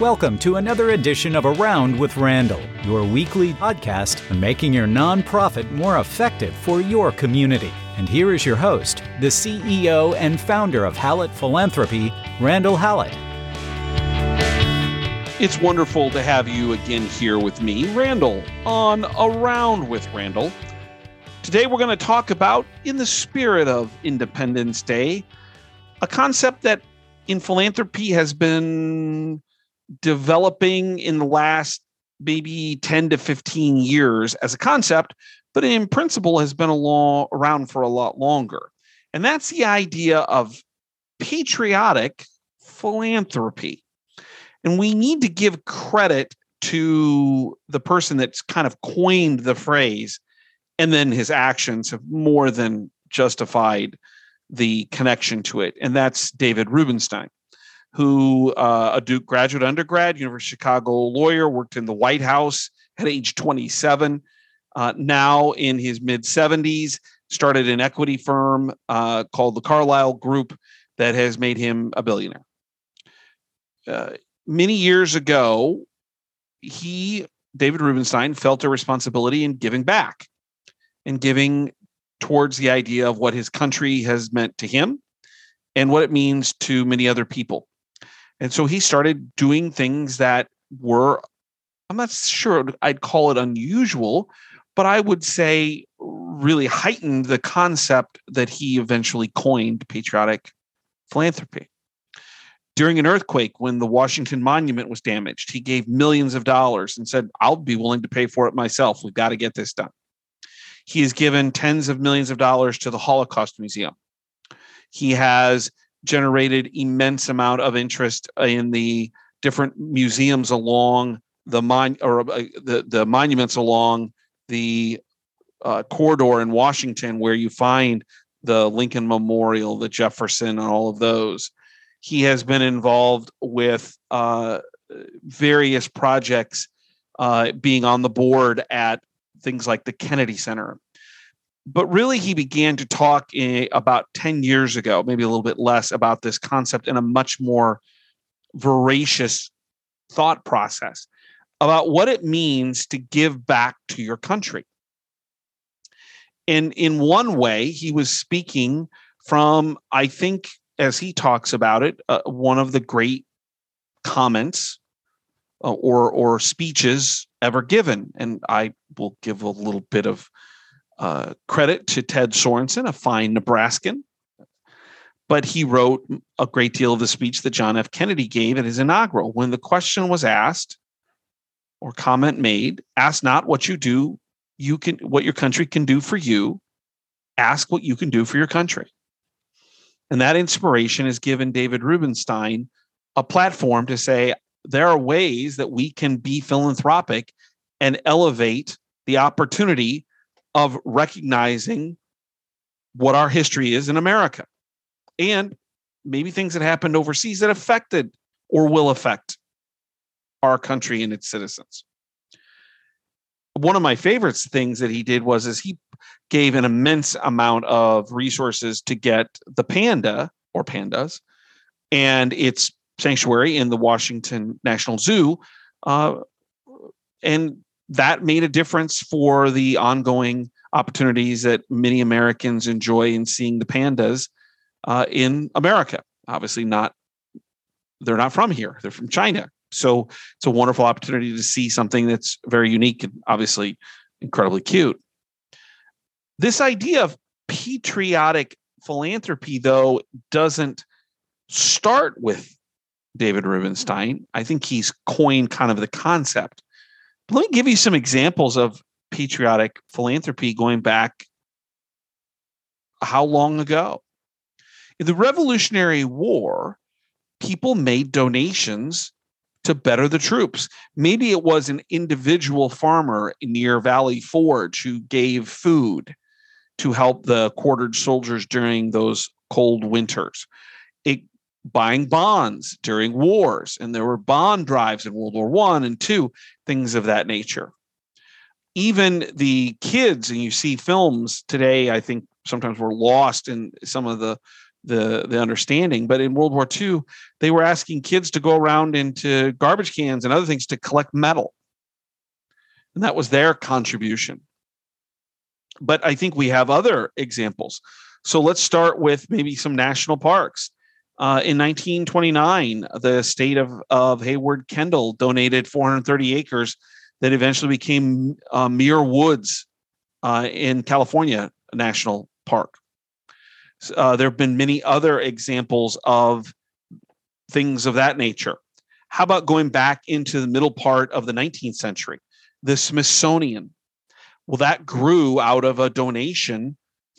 Welcome to another edition of Around with Randall, your weekly podcast on making your nonprofit more effective for your community. And here is your host, the CEO and founder of Hallett Philanthropy, Randall Hallett. It's wonderful to have you again here with me, Randall, on Around with Randall. Today we're going to talk about, in the spirit of Independence Day, a concept that in philanthropy has been developing in the last maybe 10 to 15 years as a concept, but in principle has been a law around for a lot longer. And that's the idea of patriotic philanthropy. And we need to give credit to the person that's kind of coined the phrase, and then his actions have more than justified the connection to it. And that's David Rubenstein who uh, a Duke graduate undergrad, University of Chicago lawyer, worked in the White House at age 27. Uh, now in his mid 70s, started an equity firm uh, called the Carlyle Group that has made him a billionaire. Uh, many years ago, he, David Rubenstein, felt a responsibility in giving back and giving towards the idea of what his country has meant to him and what it means to many other people. And so he started doing things that were, I'm not sure I'd call it unusual, but I would say really heightened the concept that he eventually coined patriotic philanthropy. During an earthquake, when the Washington Monument was damaged, he gave millions of dollars and said, I'll be willing to pay for it myself. We've got to get this done. He has given tens of millions of dollars to the Holocaust Museum. He has generated immense amount of interest in the different museums along the mon or uh, the the monuments along the uh, corridor in Washington where you find the Lincoln Memorial, the Jefferson, and all of those. He has been involved with uh, various projects, uh, being on the board at things like the Kennedy Center but really he began to talk in, about 10 years ago maybe a little bit less about this concept in a much more voracious thought process about what it means to give back to your country. And in one way he was speaking from i think as he talks about it uh, one of the great comments uh, or or speeches ever given. And i will give a little bit of uh, credit to Ted Sorensen, a fine Nebraskan. But he wrote a great deal of the speech that John F. Kennedy gave at his inaugural. When the question was asked or comment made, ask not what you do, you can what your country can do for you. Ask what you can do for your country. And that inspiration has given David Rubenstein a platform to say there are ways that we can be philanthropic and elevate the opportunity of recognizing what our history is in America and maybe things that happened overseas that affected or will affect our country and its citizens. One of my favorite things that he did was is he gave an immense amount of resources to get the panda or pandas and its sanctuary in the Washington National Zoo uh, and that made a difference for the ongoing opportunities that many Americans enjoy in seeing the pandas uh, in America. Obviously, not they're not from here; they're from China. So it's a wonderful opportunity to see something that's very unique and obviously incredibly cute. This idea of patriotic philanthropy, though, doesn't start with David Rubenstein. I think he's coined kind of the concept let me give you some examples of patriotic philanthropy going back how long ago? In the Revolutionary War, people made donations to better the troops. Maybe it was an individual farmer near Valley Forge who gave food to help the quartered soldiers during those cold winters. It buying bonds during wars, and there were bond drives in World War One and Two, things of that nature. Even the kids, and you see films today, I think sometimes we're lost in some of the the the understanding. But in World War II, they were asking kids to go around into garbage cans and other things to collect metal, and that was their contribution. But I think we have other examples. So let's start with maybe some national parks. Uh, in 1929, the state of, of Hayward Kendall donated 430 acres that eventually became uh, Muir Woods uh, in California National Park. Uh, there have been many other examples of things of that nature. How about going back into the middle part of the 19th century? The Smithsonian. Well, that grew out of a donation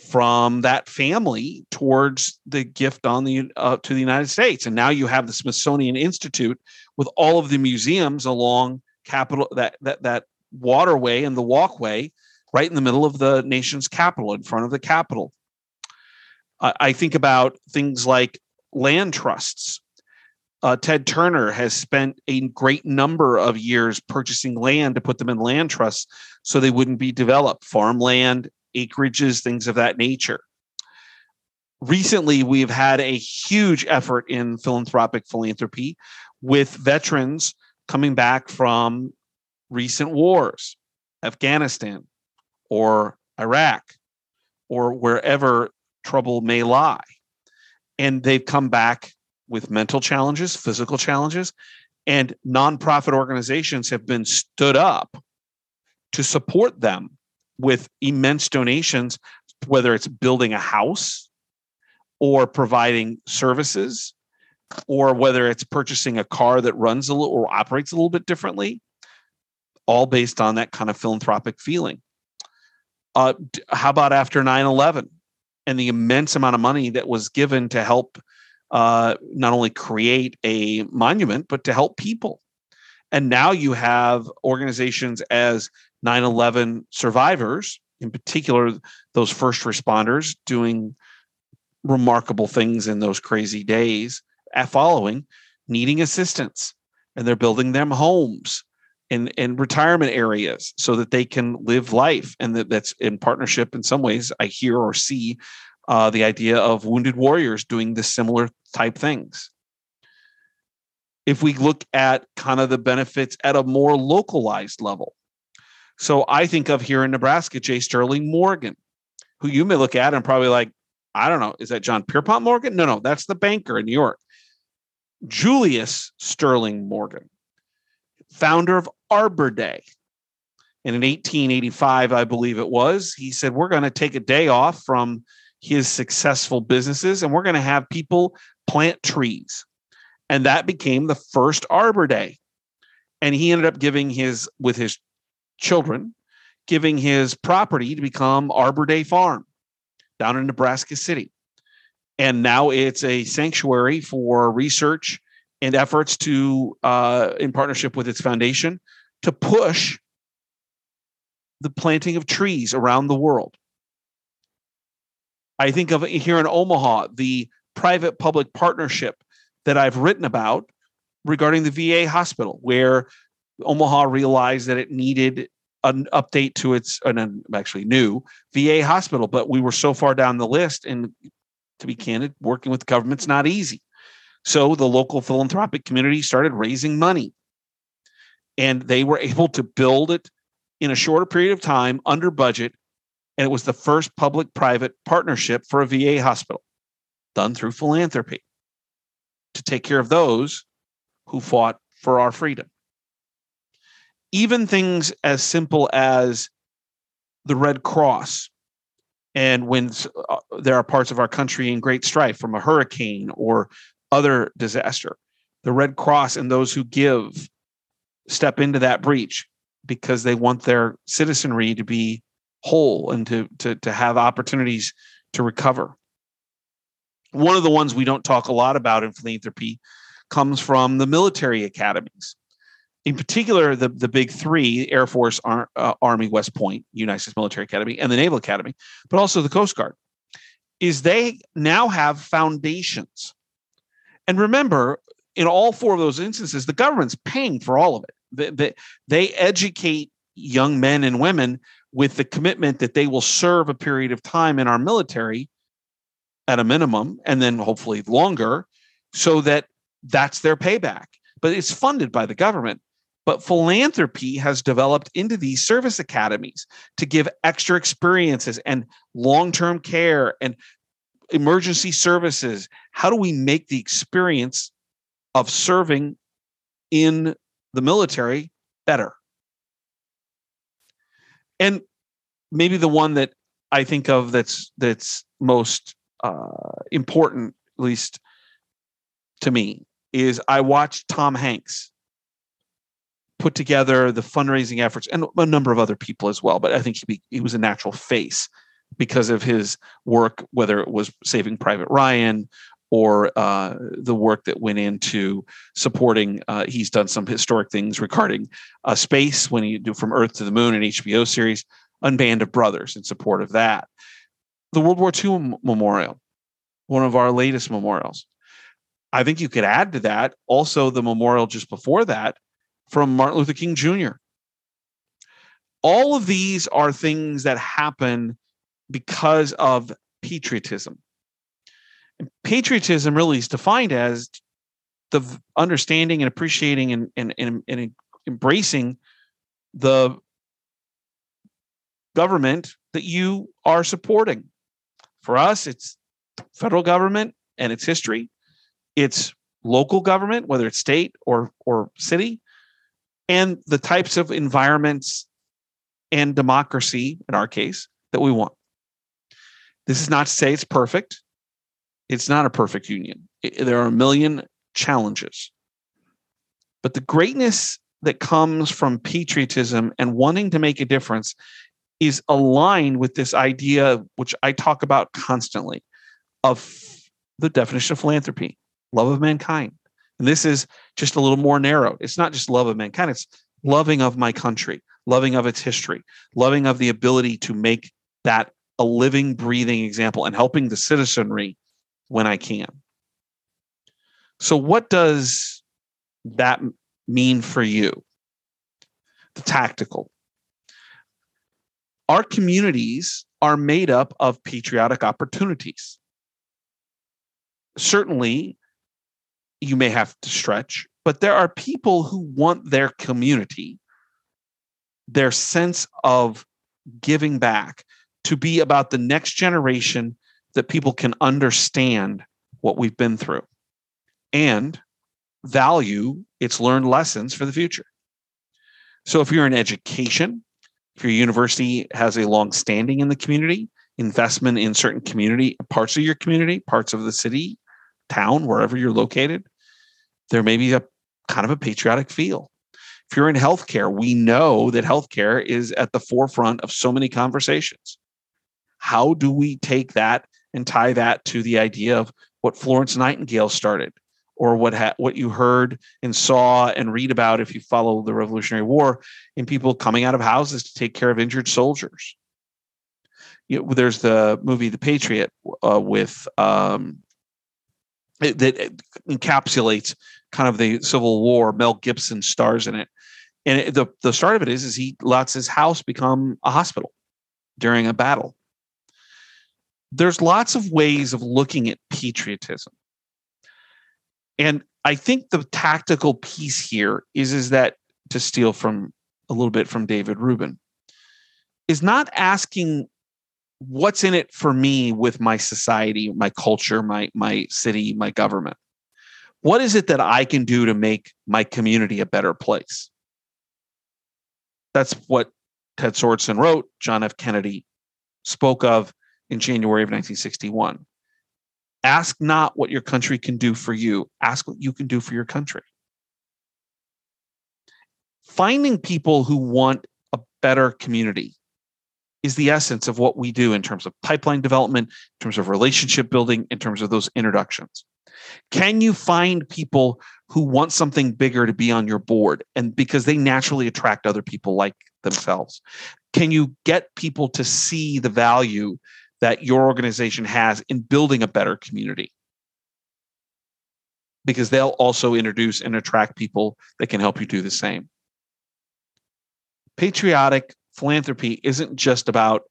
from that family towards the gift on the uh, to the United States, and now you have the Smithsonian Institute with all of the museums along Capitol that that that waterway and the walkway right in the middle of the nation's capital, in front of the Capitol. I think about things like land trusts. Uh, Ted Turner has spent a great number of years purchasing land to put them in land trusts so they wouldn't be developed, farmland, acreages, things of that nature. Recently, we've had a huge effort in philanthropic philanthropy with veterans coming back from recent wars, Afghanistan or Iraq or wherever trouble may lie. And they've come back with mental challenges, physical challenges, and nonprofit organizations have been stood up to support them with immense donations, whether it's building a house or providing services, or whether it's purchasing a car that runs a little or operates a little bit differently, all based on that kind of philanthropic feeling. Uh, how about after 9 11? and the immense amount of money that was given to help uh, not only create a monument, but to help people. And now you have organizations as 9 11 survivors, in particular, those first responders doing remarkable things in those crazy days, following, needing assistance. And they're building them homes in, in retirement areas so that they can live life. And that, that's in partnership in some ways. I hear or see uh, the idea of wounded warriors doing the similar type things. If we look at kind of the benefits at a more localized level. So I think of here in Nebraska, J. Sterling Morgan, who you may look at and probably like, I don't know, is that John Pierpont Morgan? No, no, that's the banker in New York. Julius Sterling Morgan founder of Arbor Day. And in 1885, I believe it was, he said, We're going to take a day off from his successful businesses and we're going to have people plant trees. And that became the first Arbor Day. And he ended up giving his, with his children, giving his property to become Arbor Day Farm down in Nebraska City. And now it's a sanctuary for research and efforts to, uh, in partnership with its foundation, to push the planting of trees around the world. I think of here in Omaha, the private public partnership that I've written about regarding the VA hospital, where Omaha realized that it needed an update to its, uh, an actually new VA hospital, but we were so far down the list. And to be candid, working with government's not easy. So the local philanthropic community started raising money and they were able to build it in a shorter period of time under budget. And it was the first public private partnership for a VA hospital done through philanthropy to take care of those who fought for our freedom. Even things as simple as the Red Cross. And when uh, there are parts of our country in great strife from a hurricane or other disaster. The Red Cross and those who give step into that breach because they want their citizenry to be whole and to, to, to have opportunities to recover. One of the ones we don't talk a lot about in philanthropy comes from the military academies. In particular, the, the big three Air Force, Ar- uh, Army, West Point, United States Military Academy, and the Naval Academy, but also the Coast Guard, is they now have foundations and remember, in all four of those instances, the government's paying for all of it. They, they, they educate young men and women with the commitment that they will serve a period of time in our military at a minimum and then hopefully longer so that that's their payback. But it's funded by the government. But philanthropy has developed into these service academies to give extra experiences and long term care and emergency services. How do we make the experience of serving in the military better? And maybe the one that I think of that's that's most uh, important, at least to me, is I watched Tom Hanks put together the fundraising efforts and a number of other people as well. But I think he, he was a natural face because of his work, whether it was Saving Private Ryan or uh, the work that went into supporting. Uh, he's done some historic things regarding uh, space when he do from Earth to the Moon, an HBO series, and Band of Brothers in support of that. The World War II Memorial, one of our latest memorials. I think you could add to that also the memorial just before that from Martin Luther King Jr. All of these are things that happen because of patriotism. And patriotism really is defined as the understanding and appreciating and, and, and, and embracing the government that you are supporting. For us, it's federal government and its history. It's local government, whether it's state or or city, and the types of environments and democracy, in our case, that we want. This is not to say it's perfect. It's not a perfect union. There are a million challenges. But the greatness that comes from patriotism and wanting to make a difference is aligned with this idea, which I talk about constantly, of the definition of philanthropy love of mankind. And this is just a little more narrow. It's not just love of mankind, it's loving of my country, loving of its history, loving of the ability to make that a living, breathing example and helping the citizenry when I can. So, what does that mean for you? The tactical. Our communities are made up of patriotic opportunities. Certainly, you may have to stretch, but there are people who want their community, their sense of giving back, to be about the next generation that people can understand what we've been through and value its learned lessons for the future. So if you're in education, if your university has a long standing in the community, investment in certain community parts of your community, parts of the city, town, wherever you're located, there may be a kind of a patriotic feel. If you're in healthcare, we know that healthcare is at the forefront of so many conversations. How do we take that and tie that to the idea of what Florence Nightingale started, or what ha- what you heard and saw and read about if you follow the Revolutionary War in people coming out of houses to take care of injured soldiers? You know, there's the movie The Patriot uh, with um, that encapsulates kind of the Civil War. Mel Gibson stars in it, and it, the the start of it is is he lets his house become a hospital during a battle there's lots of ways of looking at patriotism. And I think the tactical piece here is, is that to steal from a little bit from David Rubin, is not asking what's in it for me with my society, my culture, my my city, my government. What is it that I can do to make my community a better place? That's what Ted Sorensen wrote, John F. Kennedy spoke of, in January of 1961. Ask not what your country can do for you, ask what you can do for your country. Finding people who want a better community is the essence of what we do in terms of pipeline development, in terms of relationship building, in terms of those introductions. Can you find people who want something bigger to be on your board and because they naturally attract other people like themselves? Can you get people to see the value that your organization has in building a better community because they'll also introduce and attract people that can help you do the same. Patriotic philanthropy isn't just about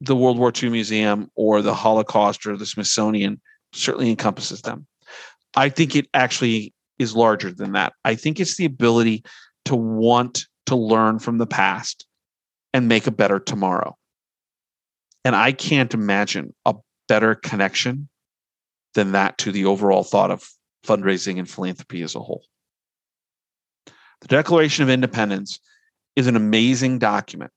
the World War II Museum or the Holocaust or the Smithsonian certainly encompasses them. I think it actually is larger than that. I think it's the ability to want to learn from the past and make a better tomorrow. And I can't imagine a better connection than that to the overall thought of fundraising and philanthropy as a whole. The Declaration of Independence is an amazing document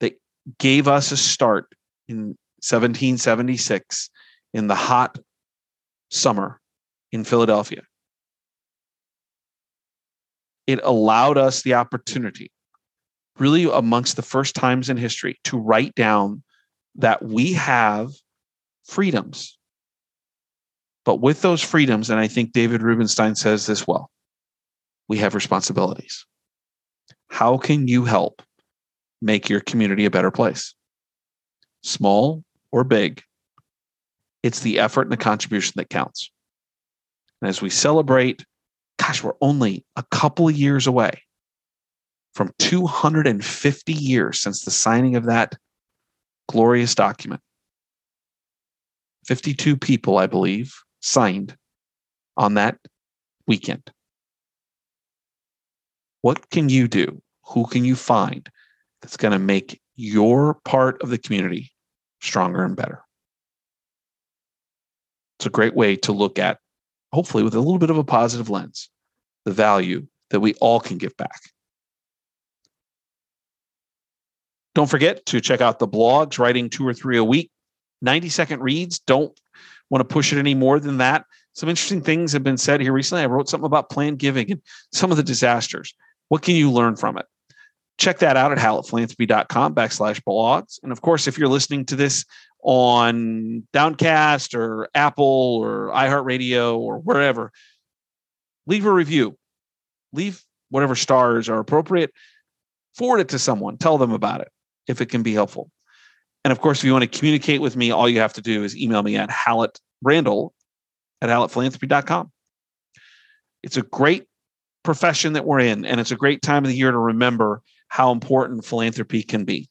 that gave us a start in 1776 in the hot summer in Philadelphia. It allowed us the opportunity, really amongst the first times in history, to write down that we have freedoms. But with those freedoms, and I think David Rubenstein says this well, we have responsibilities. How can you help make your community a better place? Small or big, it's the effort and the contribution that counts. And as we celebrate, gosh, we're only a couple of years away from 250 years since the signing of that glorious document. 52 people, I believe, signed on that weekend. What can you do? Who can you find that's going to make your part of the community stronger and better? It's a great way to look at, hopefully, with a little bit of a positive lens, the value that we all can give back. Don't forget to check out the blogs, writing two or three a week. 90 second reads. Don't want to push it any more than that. Some interesting things have been said here recently. I wrote something about planned giving and some of the disasters. What can you learn from it? Check that out at hallettphilanthropy.com backslash blogs. And of course, if you're listening to this on Downcast or Apple or iHeartRadio or wherever, leave a review. Leave whatever stars are appropriate. Forward it to someone. Tell them about it if it can be helpful. And of course, if you want to communicate with me, all you have to do is email me at Hallett Randall at hallettphilanthropy.com. It's a great profession that we're in. And it's a great time of the year to remember how important philanthropy can be.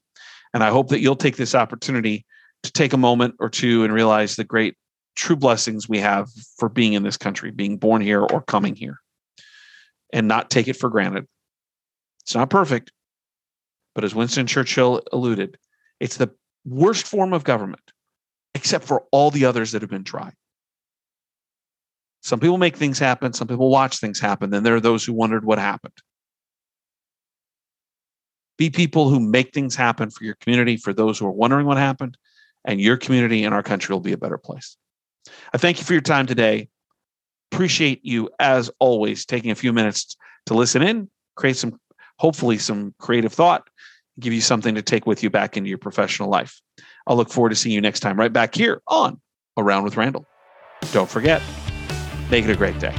And I hope that you'll take this opportunity to take a moment or two and realize the great true blessings we have for being in this country, being born here or coming here, and not take it for granted. It's not perfect, but as Winston Churchill alluded, it's the worst form of government, except for all the others that have been tried. Some people make things happen, some people watch things happen. Then there are those who wondered what happened. Be people who make things happen for your community, for those who are wondering what happened, and your community and our country will be a better place. I thank you for your time today. Appreciate you, as always, taking a few minutes to listen in, create some, hopefully, some creative thought, give you something to take with you back into your professional life. I'll look forward to seeing you next time right back here on Around with Randall. Don't forget, Make it a great day.